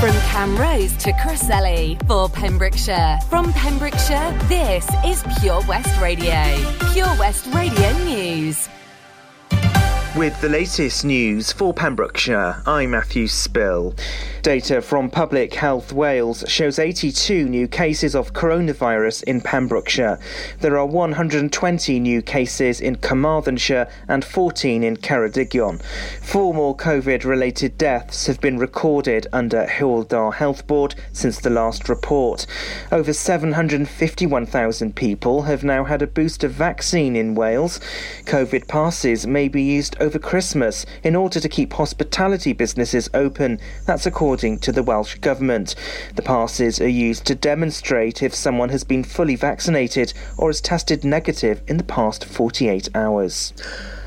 From Camrose to Crossley for Pembrokeshire. From Pembrokeshire, this is Pure West Radio. Pure West Radio News. With the latest news for Pembrokeshire, I'm Matthew Spill. Data from Public Health Wales shows 82 new cases of coronavirus in Pembrokeshire. There are 120 new cases in Carmarthenshire and 14 in Ceredigion. Four more COVID related deaths have been recorded under Hywel Health Board since the last report. Over 751,000 people have now had a booster vaccine in Wales. COVID passes may be used over Christmas in order to keep hospitality businesses open. That's according to the Welsh Government. The passes are used to demonstrate if someone has been fully vaccinated or has tested negative in the past 48 hours.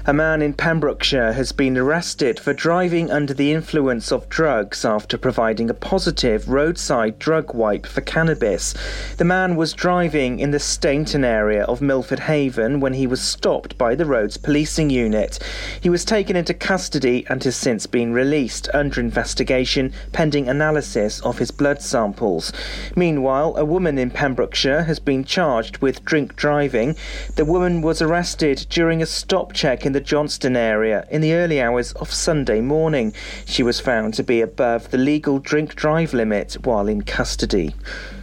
A man in Pembrokeshire has been arrested for driving under the influence of drugs after providing a positive roadside drug wipe for cannabis. The man was driving in the Stainton area of Milford Haven when he was stopped by the roads policing unit. He was taken into custody and has since been released under investigation pending analysis of his blood samples. Meanwhile, a woman in Pembrokeshire has been charged with drink driving. The woman was arrested during a stop check in the Johnston area in the early hours of Sunday morning. She was found to be above the legal drink drive limit while in custody.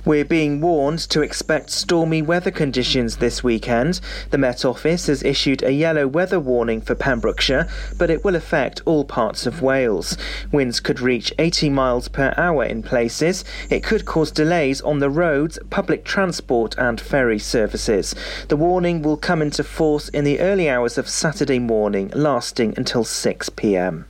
We're being warned to expect stormy weather conditions this weekend. The Met Office has issued a yellow weather warning for Pembrokeshire, but it will affect all parts of Wales. Winds could reach 80 miles per hour in places. It could cause delays on the roads, public transport, and ferry services. The warning will come into force in the early hours of Saturday morning, lasting until 6 pm.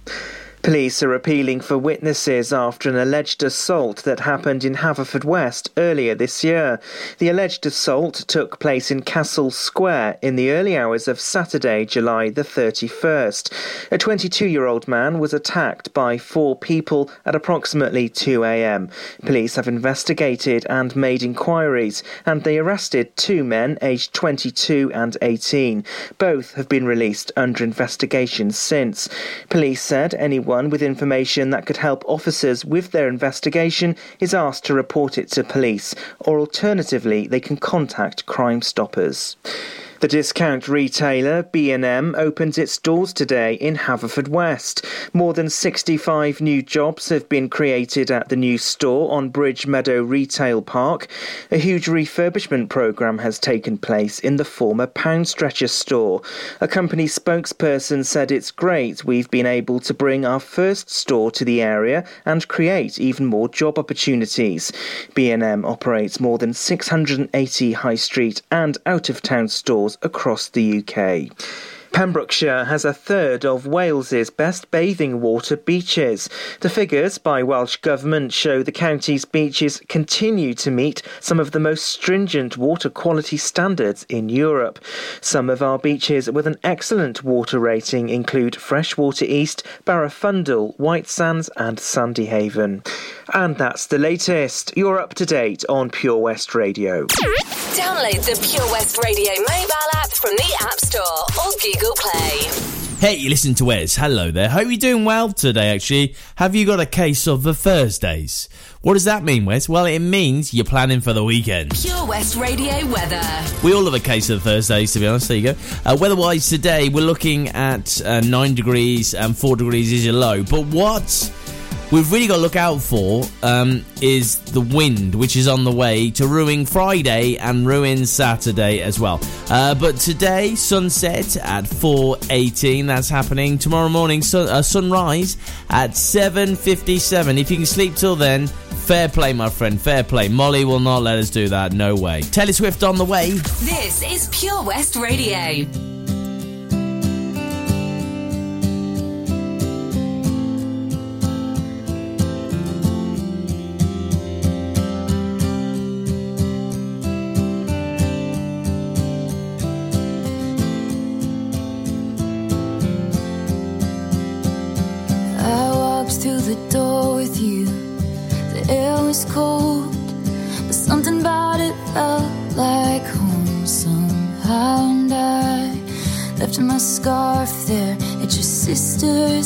Police are appealing for witnesses after an alleged assault that happened in Haverfordwest earlier this year. The alleged assault took place in Castle Square in the early hours of Saturday, July the 31st. A 22 year old man was attacked by four people at approximately 2 a.m. Police have investigated and made inquiries, and they arrested two men aged 22 and 18. Both have been released under investigation since. Police said anyone anyone with information that could help officers with their investigation is asked to report it to police, or alternatively, they can contact Crime Stoppers. The discount retailer B&M opens its doors today in Haverfordwest. More than 65 new jobs have been created at the new store on Bridge Meadow Retail Park. A huge refurbishment programme has taken place in the former Pound Stretcher store. A company spokesperson said it's great we've been able to bring our first store to the area and create even more job opportunities. B&M operates more than 680 high street and out of town stores across the UK. Pembrokeshire has a third of Wales's best bathing water beaches. The figures by Welsh Government show the county's beaches continue to meet some of the most stringent water quality standards in Europe. Some of our beaches with an excellent water rating include Freshwater East, Barafundle, White Sands, and Sandyhaven. And that's the latest. You're up to date on Pure West Radio. Download the Pure West Radio mobile app from the App Store or Google Play. Hey, you listen to Wes. Hello there. Hope you're doing well today, actually. Have you got a case of the Thursdays? What does that mean, Wes? Well, it means you're planning for the weekend. Pure West Radio weather. We all have a case of the Thursdays, to be honest. There you go. Uh, weather-wise today, we're looking at uh, 9 degrees and 4 degrees is your low. But what we've really got to look out for um, is the wind, which is on the way to ruin Friday and ruin Saturday as well. Uh, but today, sunset at 4:18. That's happening tomorrow morning. Sun, uh, sunrise at 7:57. If you can sleep till then, fair play, my friend. Fair play. Molly will not let us do that. No way. Taylor Swift on the way. This is Pure West Radio. Your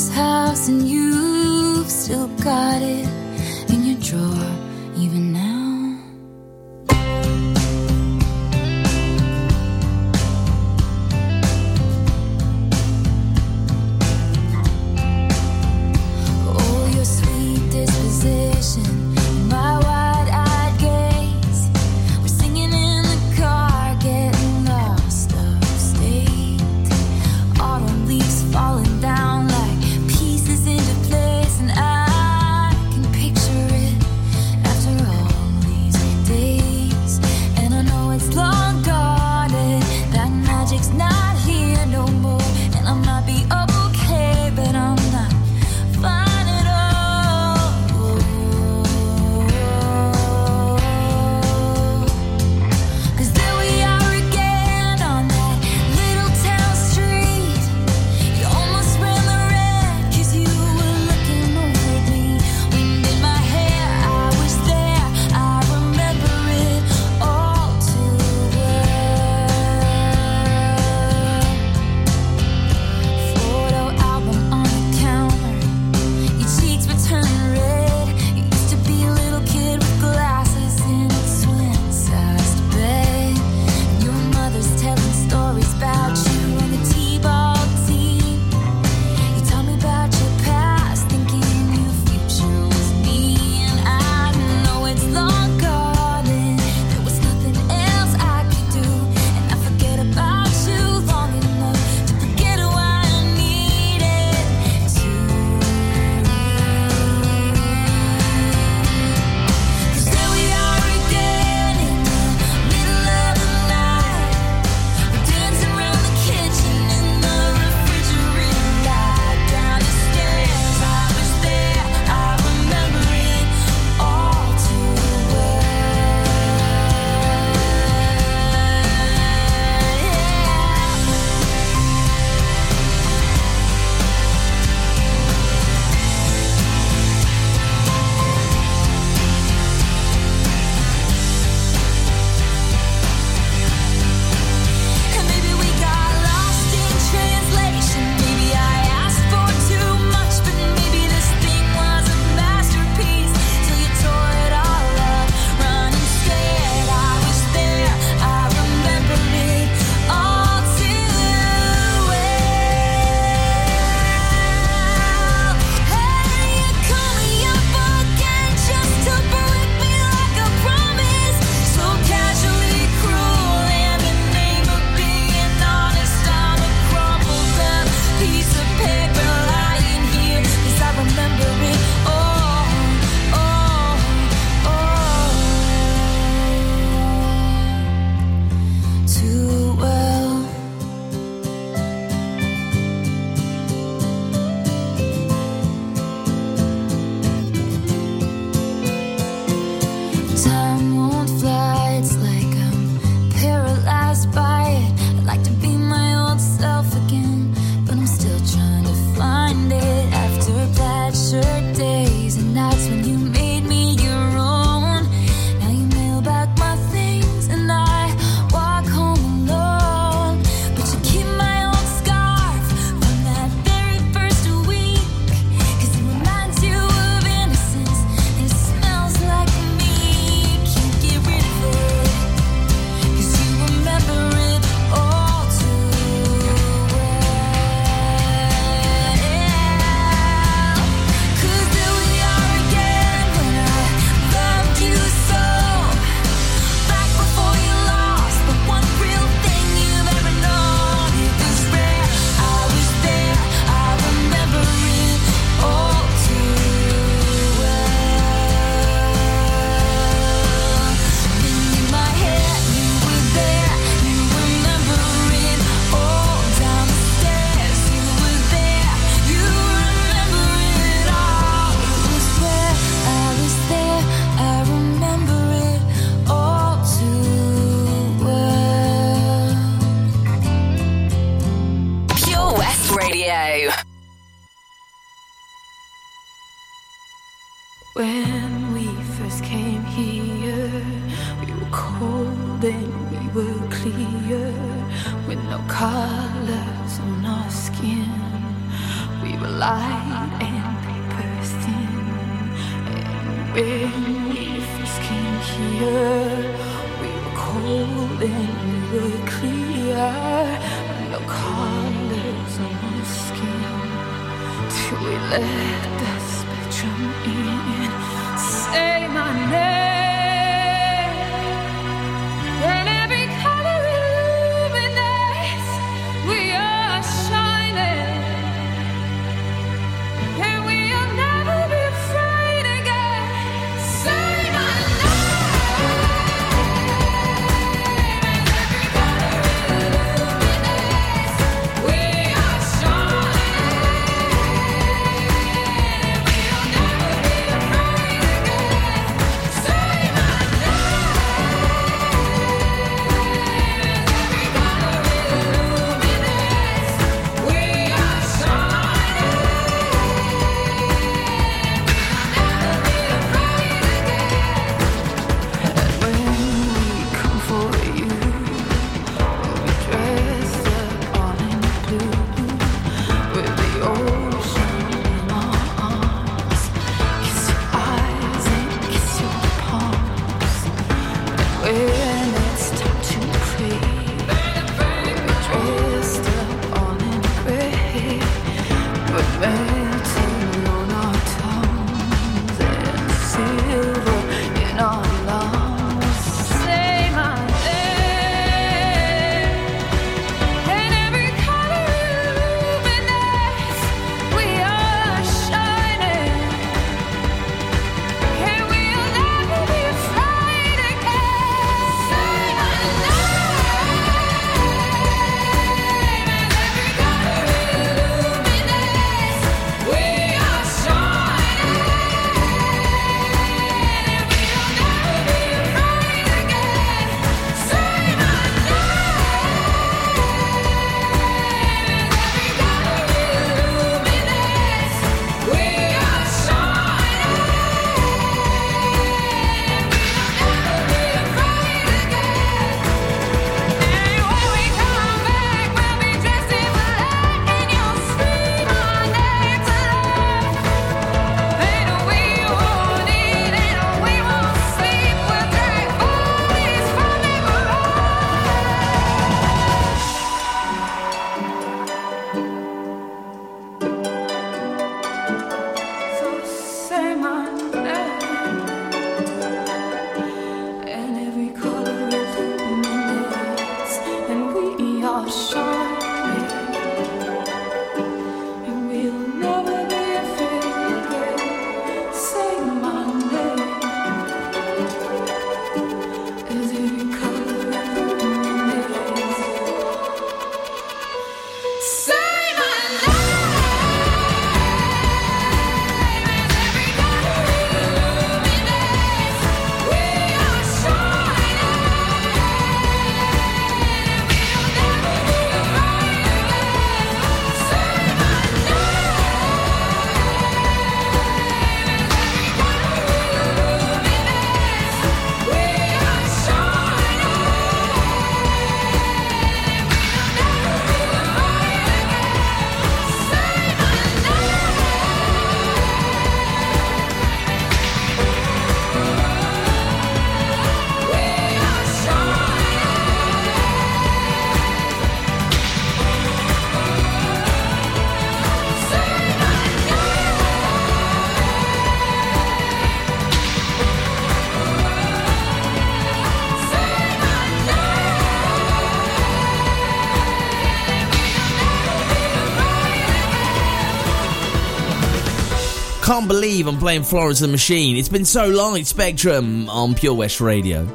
Can't believe I'm playing Florence and the Machine. It's been so long. Spectrum on Pure West Radio.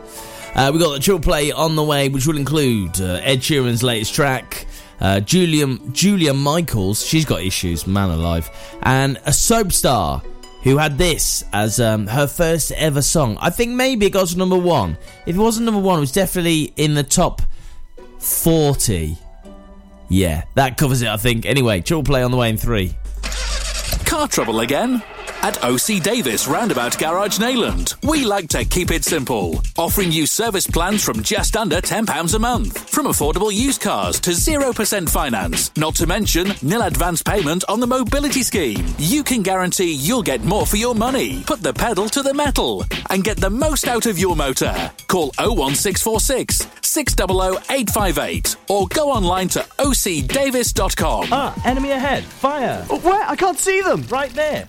Uh, we got the chill play on the way, which will include uh, Ed Sheeran's latest track, uh, Julian Julia Michaels, she's got issues, man alive, and a soap star who had this as um, her first ever song. I think maybe it got to number one. If it wasn't number one, it was definitely in the top forty. Yeah, that covers it, I think. Anyway, chill play on the way in three. Car trouble again? At OC Davis Roundabout Garage Neyland. we like to keep it simple, offering you service plans from just under £10 a month. From affordable used cars to 0% finance, not to mention nil advance payment on the mobility scheme. You can guarantee you'll get more for your money. Put the pedal to the metal and get the most out of your motor. Call 01646 600 858 or go online to ocdavis.com. Ah, enemy ahead. Fire. Oh, where? I can't see them. Right there.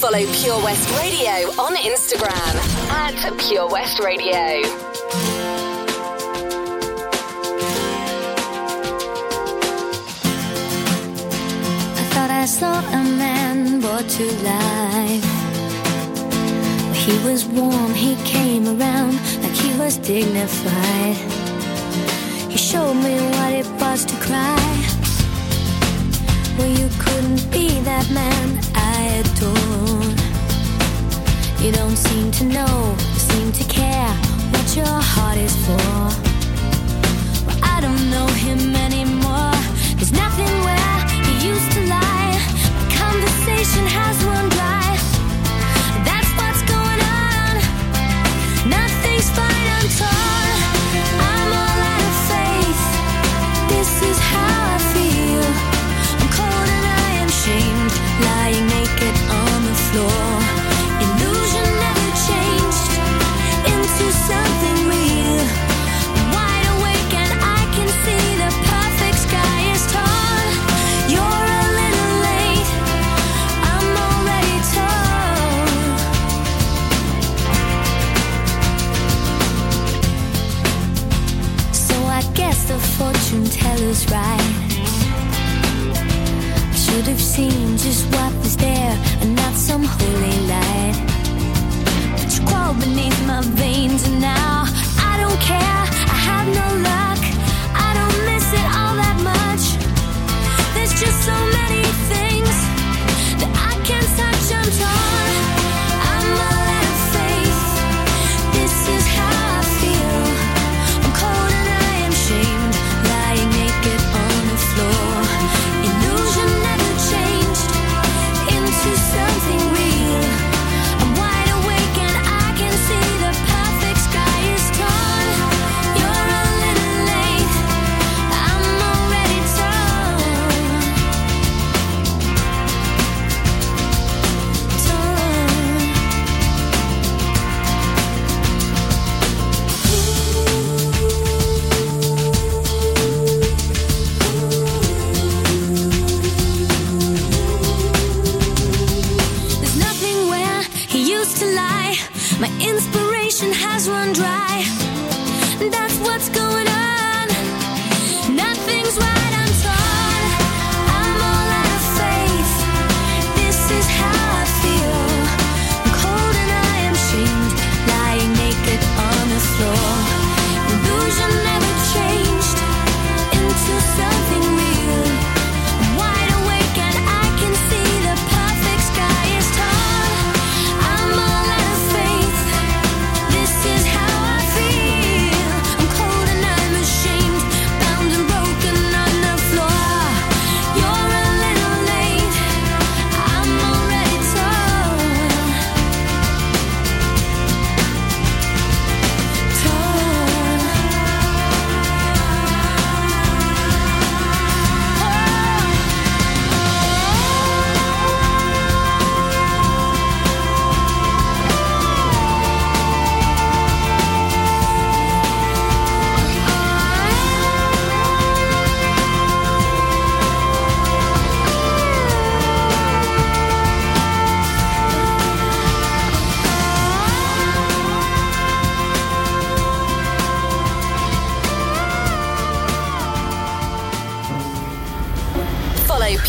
Follow Pure West Radio on Instagram at Pure West Radio. I thought I saw a man brought to life. He was warm, he came around like he was dignified. He showed me what it was to cry. Well, you couldn't be that man I. You don't seem to know, seem to care what your heart is for. Well, I don't know him anymore. There's nothing where he used to lie. My conversation has run dry. That's what's going on. Nothing's fine, I'm torn. I'm all out of faith. This is how I feel. I'm cold and I am shamed, should have seen just what there and not some holy light. But you crawl beneath my veins and now I don't care.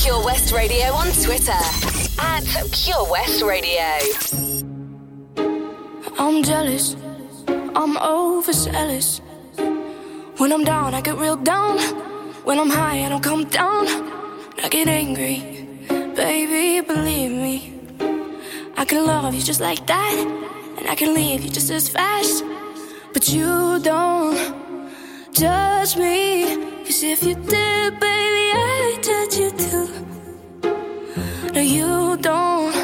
Pure West Radio on Twitter at Pure West Radio. I'm jealous, I'm overzealous. When I'm down, I get real down. When I'm high, I don't come down. I get angry, baby, believe me. I can love you just like that, and I can leave you just as fast. But you don't judge me. Cause if you did, baby, I judge you too. No, you don't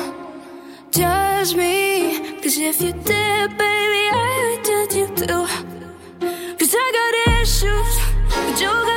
judge me. Cause if you did, baby, I judge you too. Cause I got issues, but you got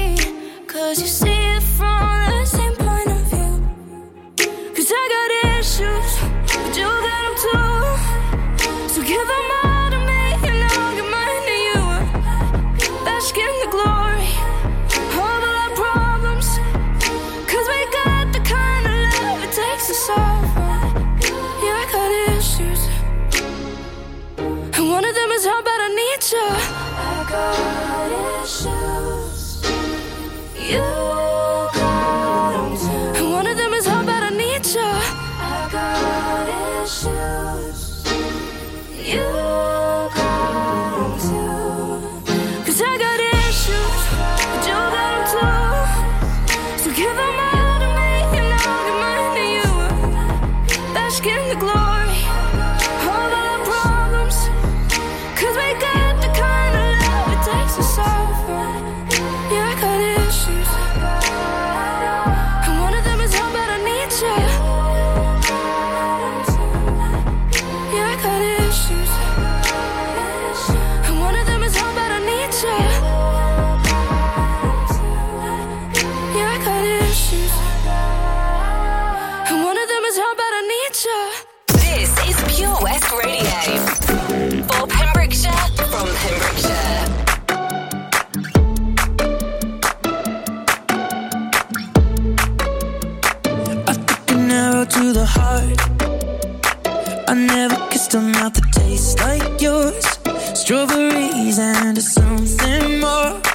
Cause you see Drove and something more.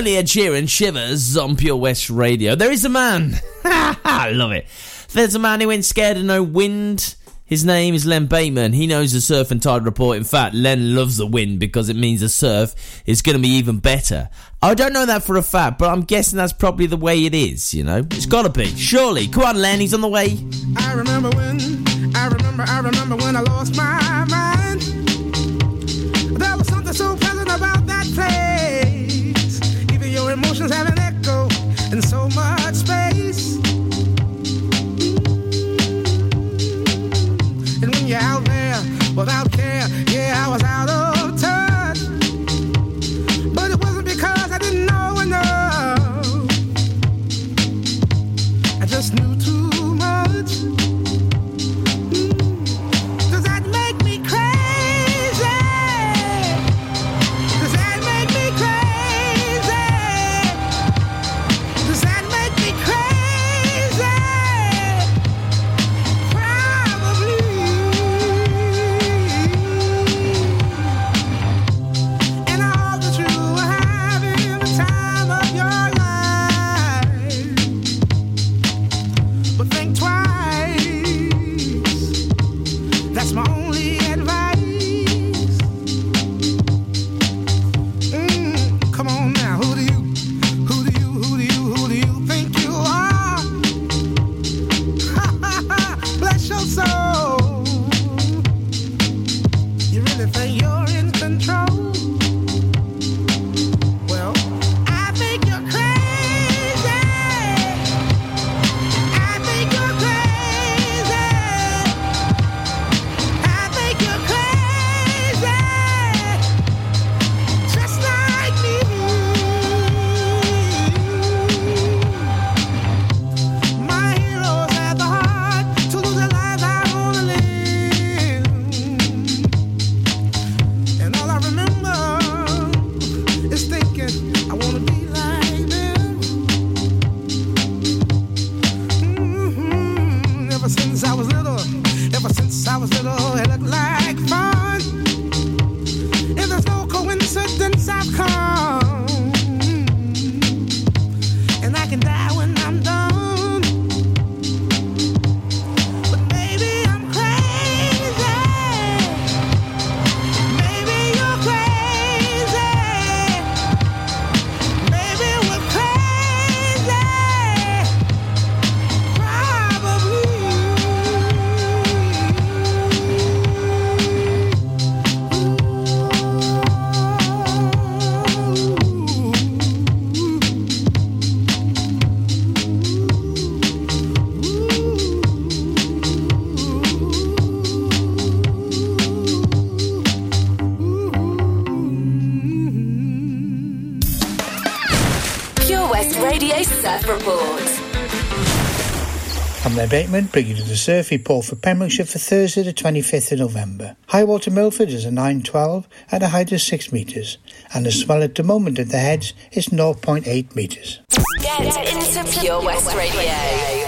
only Ed Sheeran shivers on Pure West Radio. There is a man. I love it. There's a man who ain't scared of no wind. His name is Len Bateman. He knows the surf and tide report. In fact, Len loves the wind because it means the surf is going to be even better. I don't know that for a fact, but I'm guessing that's probably the way it is, you know? It's got to be, surely. Come on, Len, he's on the way. I remember when, I remember, I remember when I lost my I was out of abatement bringing you the surf report for Pembrokeshire for Thursday the 25th of November. High water Milford is a 9.12 at a height of 6 metres and the swell at the moment at the heads is 0.8 metres. Get into Pure West Radio.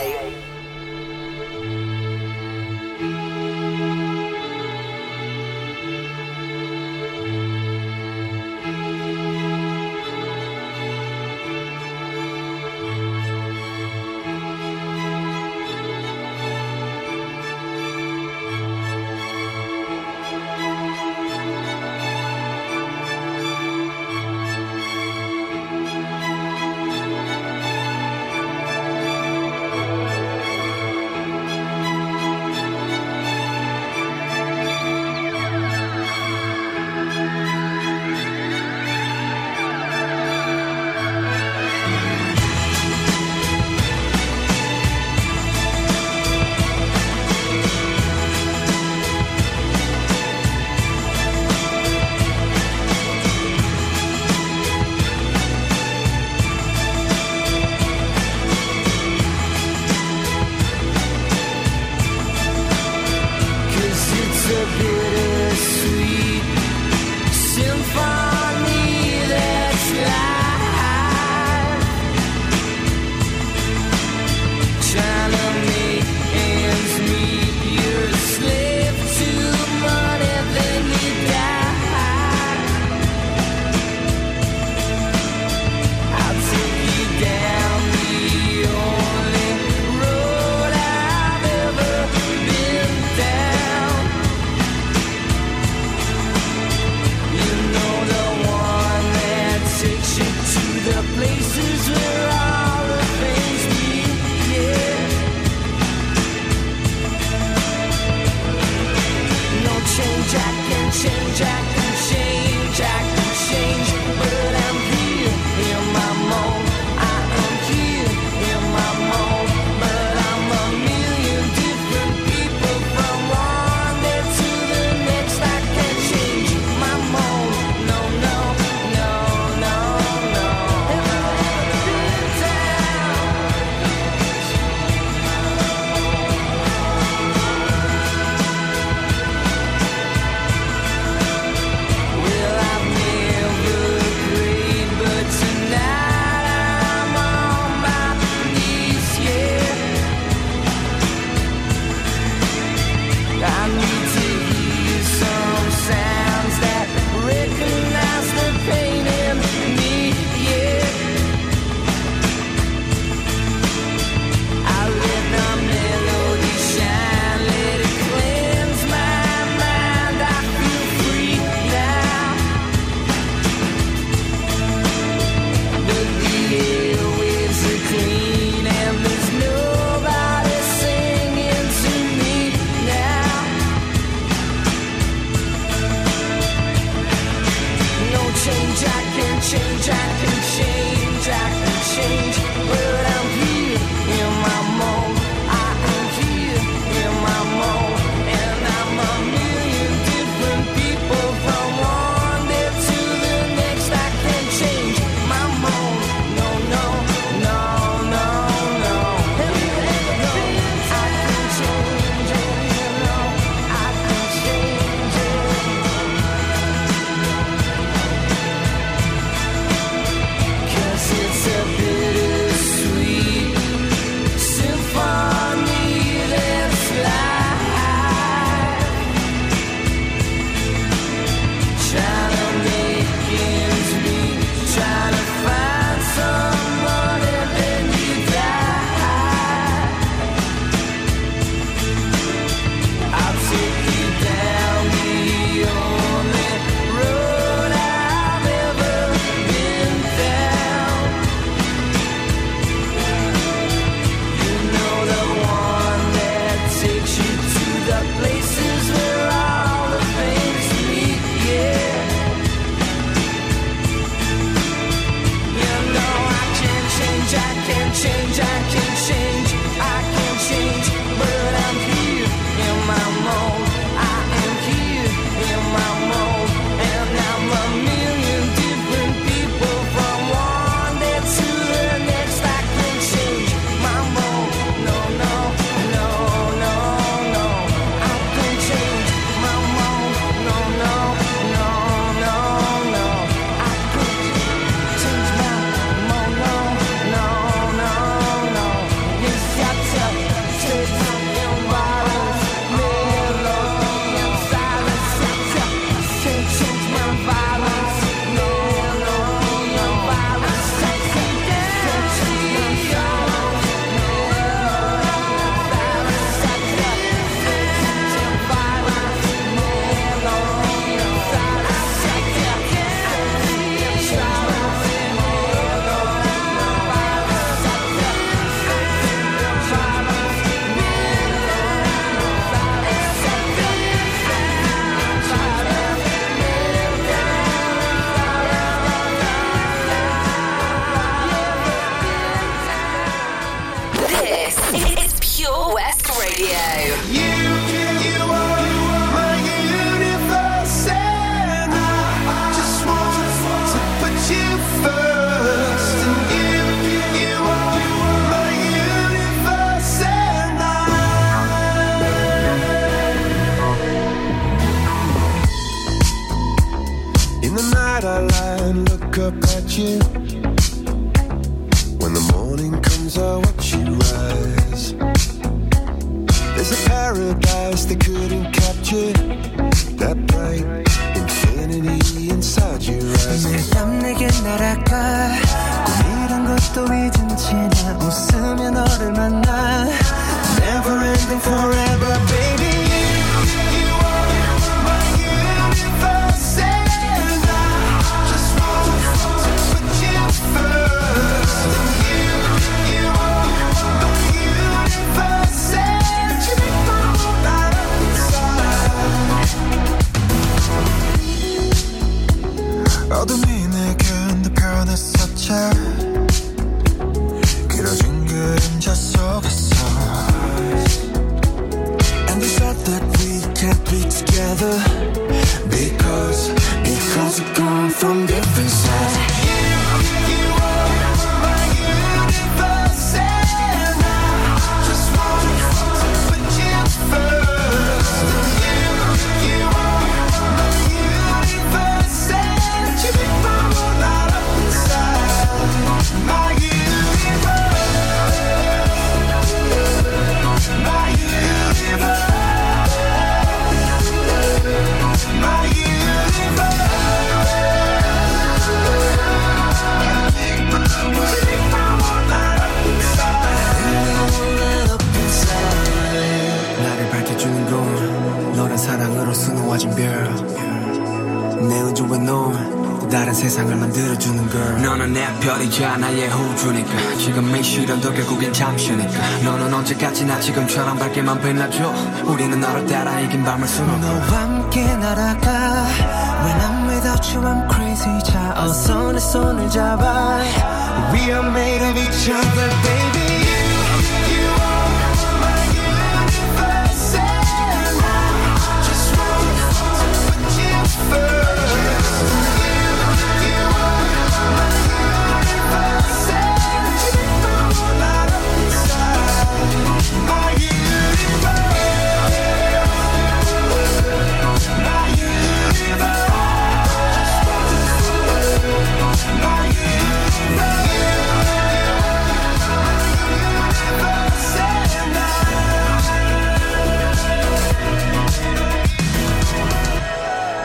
밤을 수놓고 너와 함께 날아가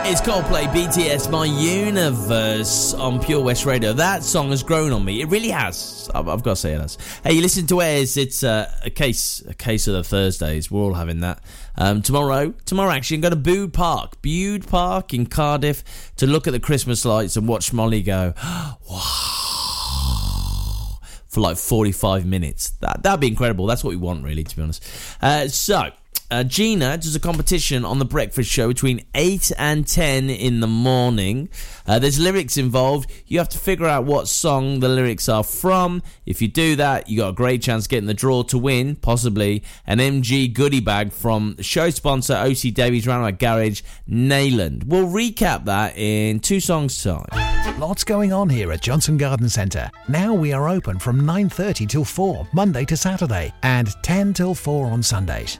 It's Coldplay, BTS, My Universe on Pure West Radio. That song has grown on me. It really has. I've, I've got to say it has. Hey, you listen to Airs. It's uh, a case, a case of the Thursdays. We're all having that. Um, tomorrow, tomorrow actually, I'm going to Bute Park, Bute Park in Cardiff to look at the Christmas lights and watch Molly go. wow. For like 45 minutes. That, that'd be incredible. That's what we want, really, to be honest. Uh, so, uh, Gina does a competition on the breakfast show between 8 and 10 in the morning. Uh, there's lyrics involved. You have to figure out what song the lyrics are from. If you do that, you got a great chance getting the draw to win, possibly, an MG goodie bag from show sponsor OC Davies Roundabout Garage, Neyland. We'll recap that in two songs' time. Lots going on here at Johnston Garden Centre. Now we are open from 9:30 till 4 Monday to Saturday and 10 till 4 on Sundays.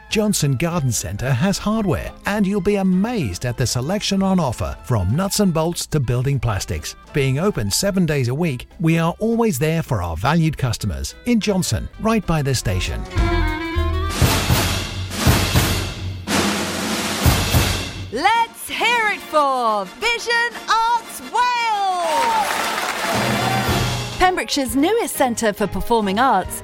Johnston Garden Centre has hardware, and you'll be amazed at the selection on offer from nuts and bolts to building plastics. Being open seven days a week, we are always there for our valued customers in Johnston, right by the station. Let's hear it for Vision Arts Wales! Pembrokeshire's newest centre for performing arts,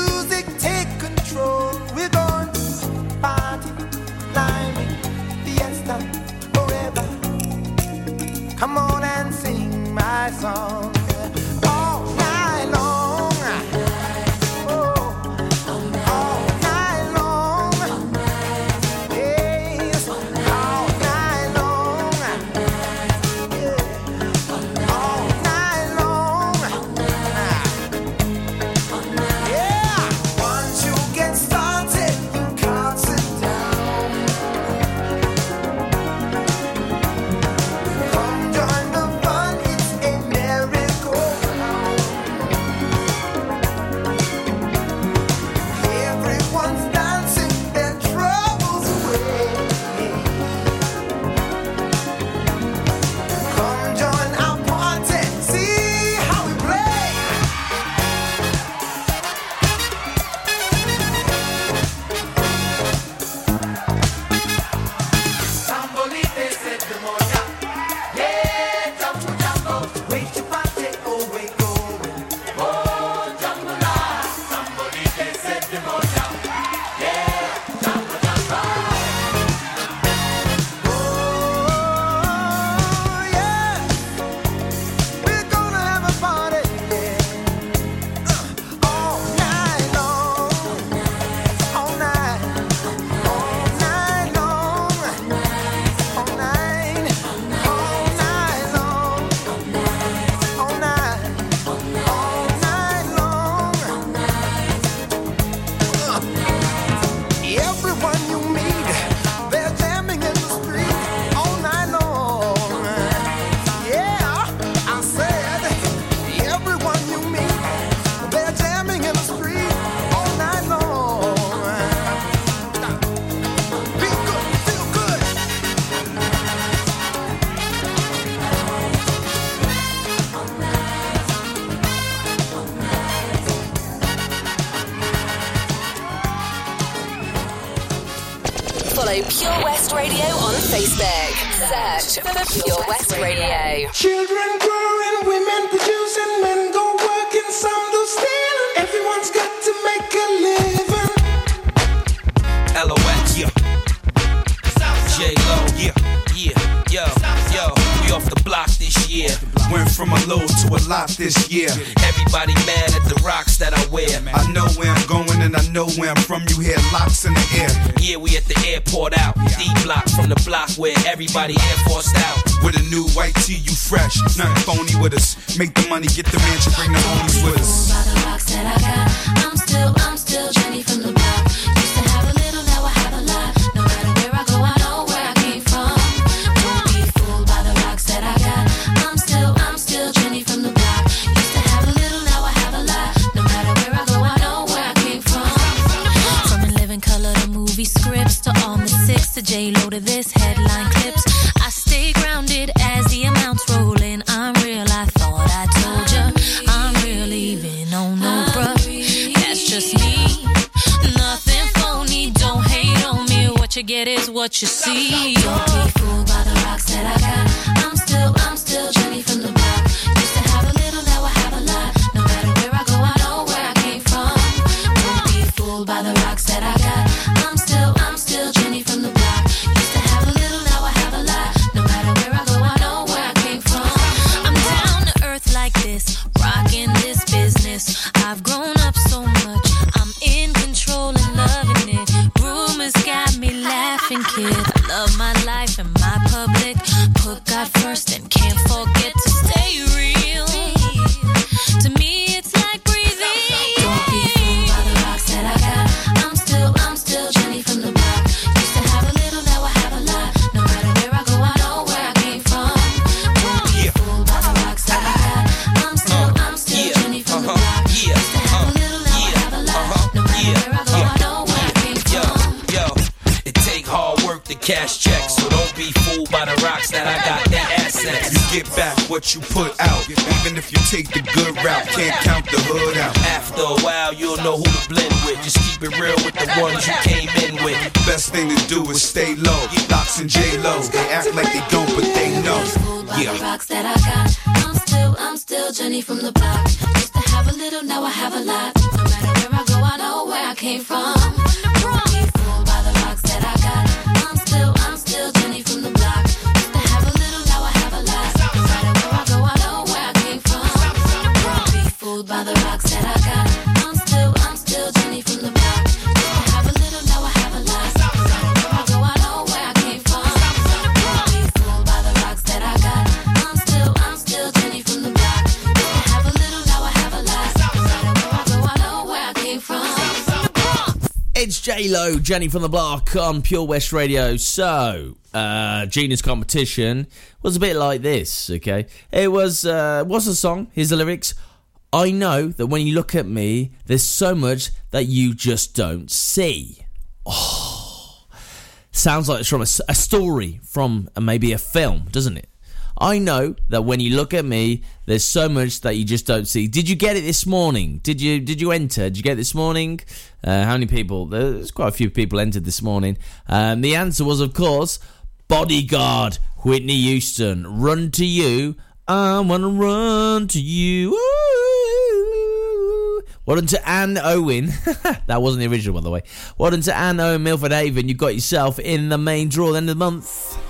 Music take control. We're going to party, fiesta, forever. Come on and sing my song. everybody Air Force out. With a new white tee, you fresh. Nothing phony with us. Make the money, get the mansion, bring by the rocks that I got. from the back. Hello, Jenny from the Block on Pure West Radio. So, uh, genius competition was a bit like this, okay? It was, uh, what's the song? Here's the lyrics. I know that when you look at me, there's so much that you just don't see. Oh, sounds like it's from a, a story from a, maybe a film, doesn't it? I know that when you look at me, there's so much that you just don't see. Did you get it this morning? Did you did you enter? Did you get this morning? Uh, how many people? There's quite a few people entered this morning. Um, the answer was, of course, Bodyguard, Whitney Houston. Run to you. I wanna run to you. What Well done to Anne Owen. that wasn't the original, by the way. Well done to Anne Owen Milford Haven. You got yourself in the main draw at the end of the month.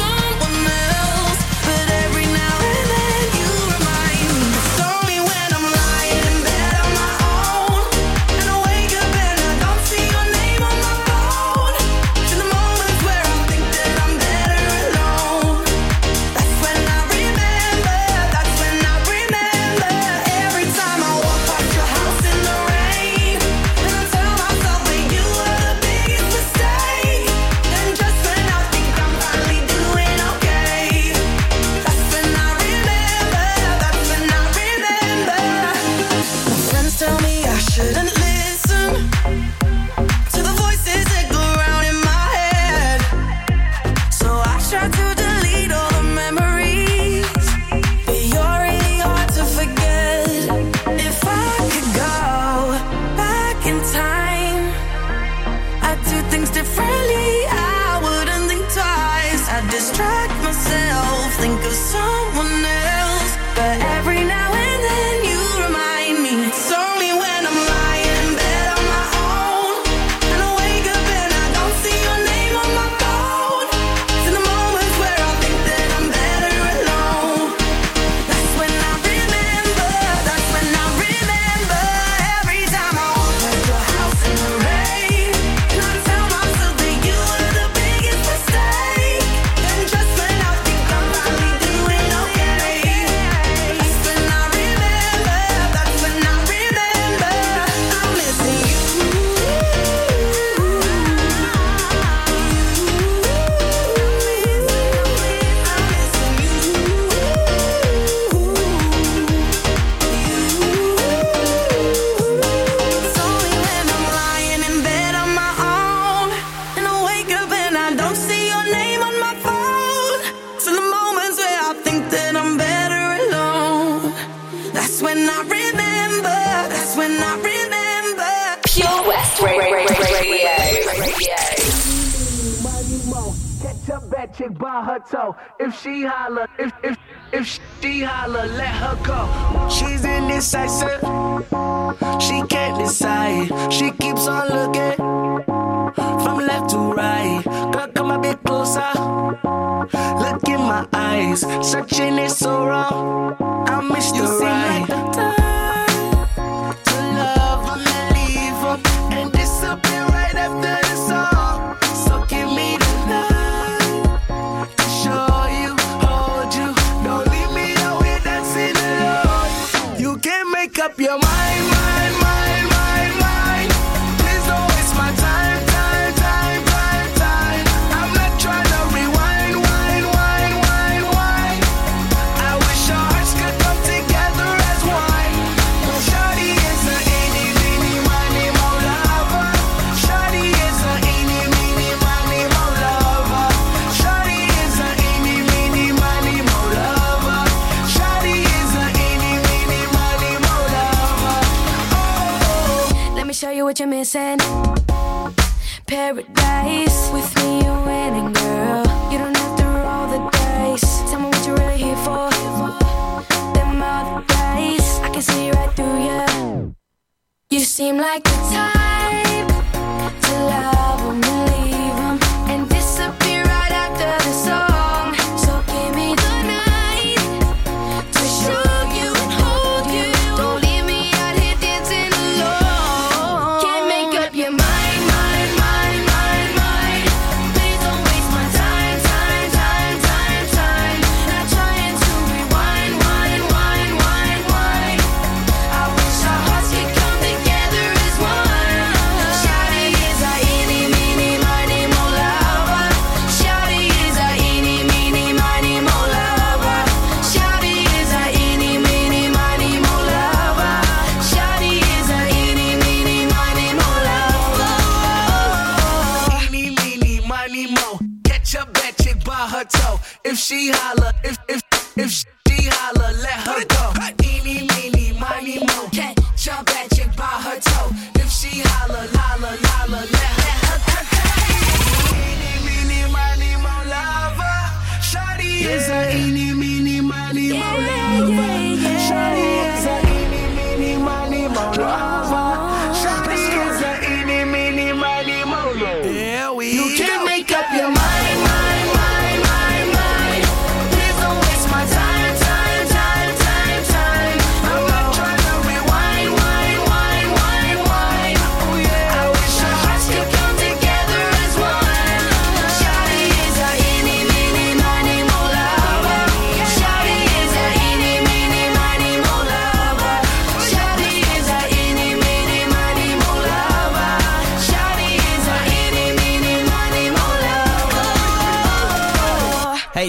catch up that chick by her toe. If she holler, if if if she holler, let her go.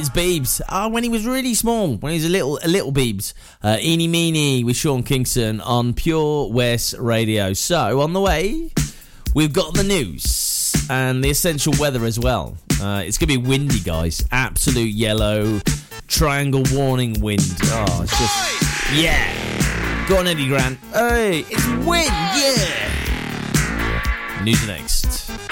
it's Beebs. Ah, oh, when he was really small, when he was a little, a little Beebs. Uh, Eenie Meenie with Sean Kingston on Pure West Radio. So on the way, we've got the news and the essential weather as well. Uh, it's gonna be windy, guys. Absolute yellow triangle warning wind. Oh, it's just yeah. Go on, Eddie Grant. Hey, it's wind. Yeah. News next.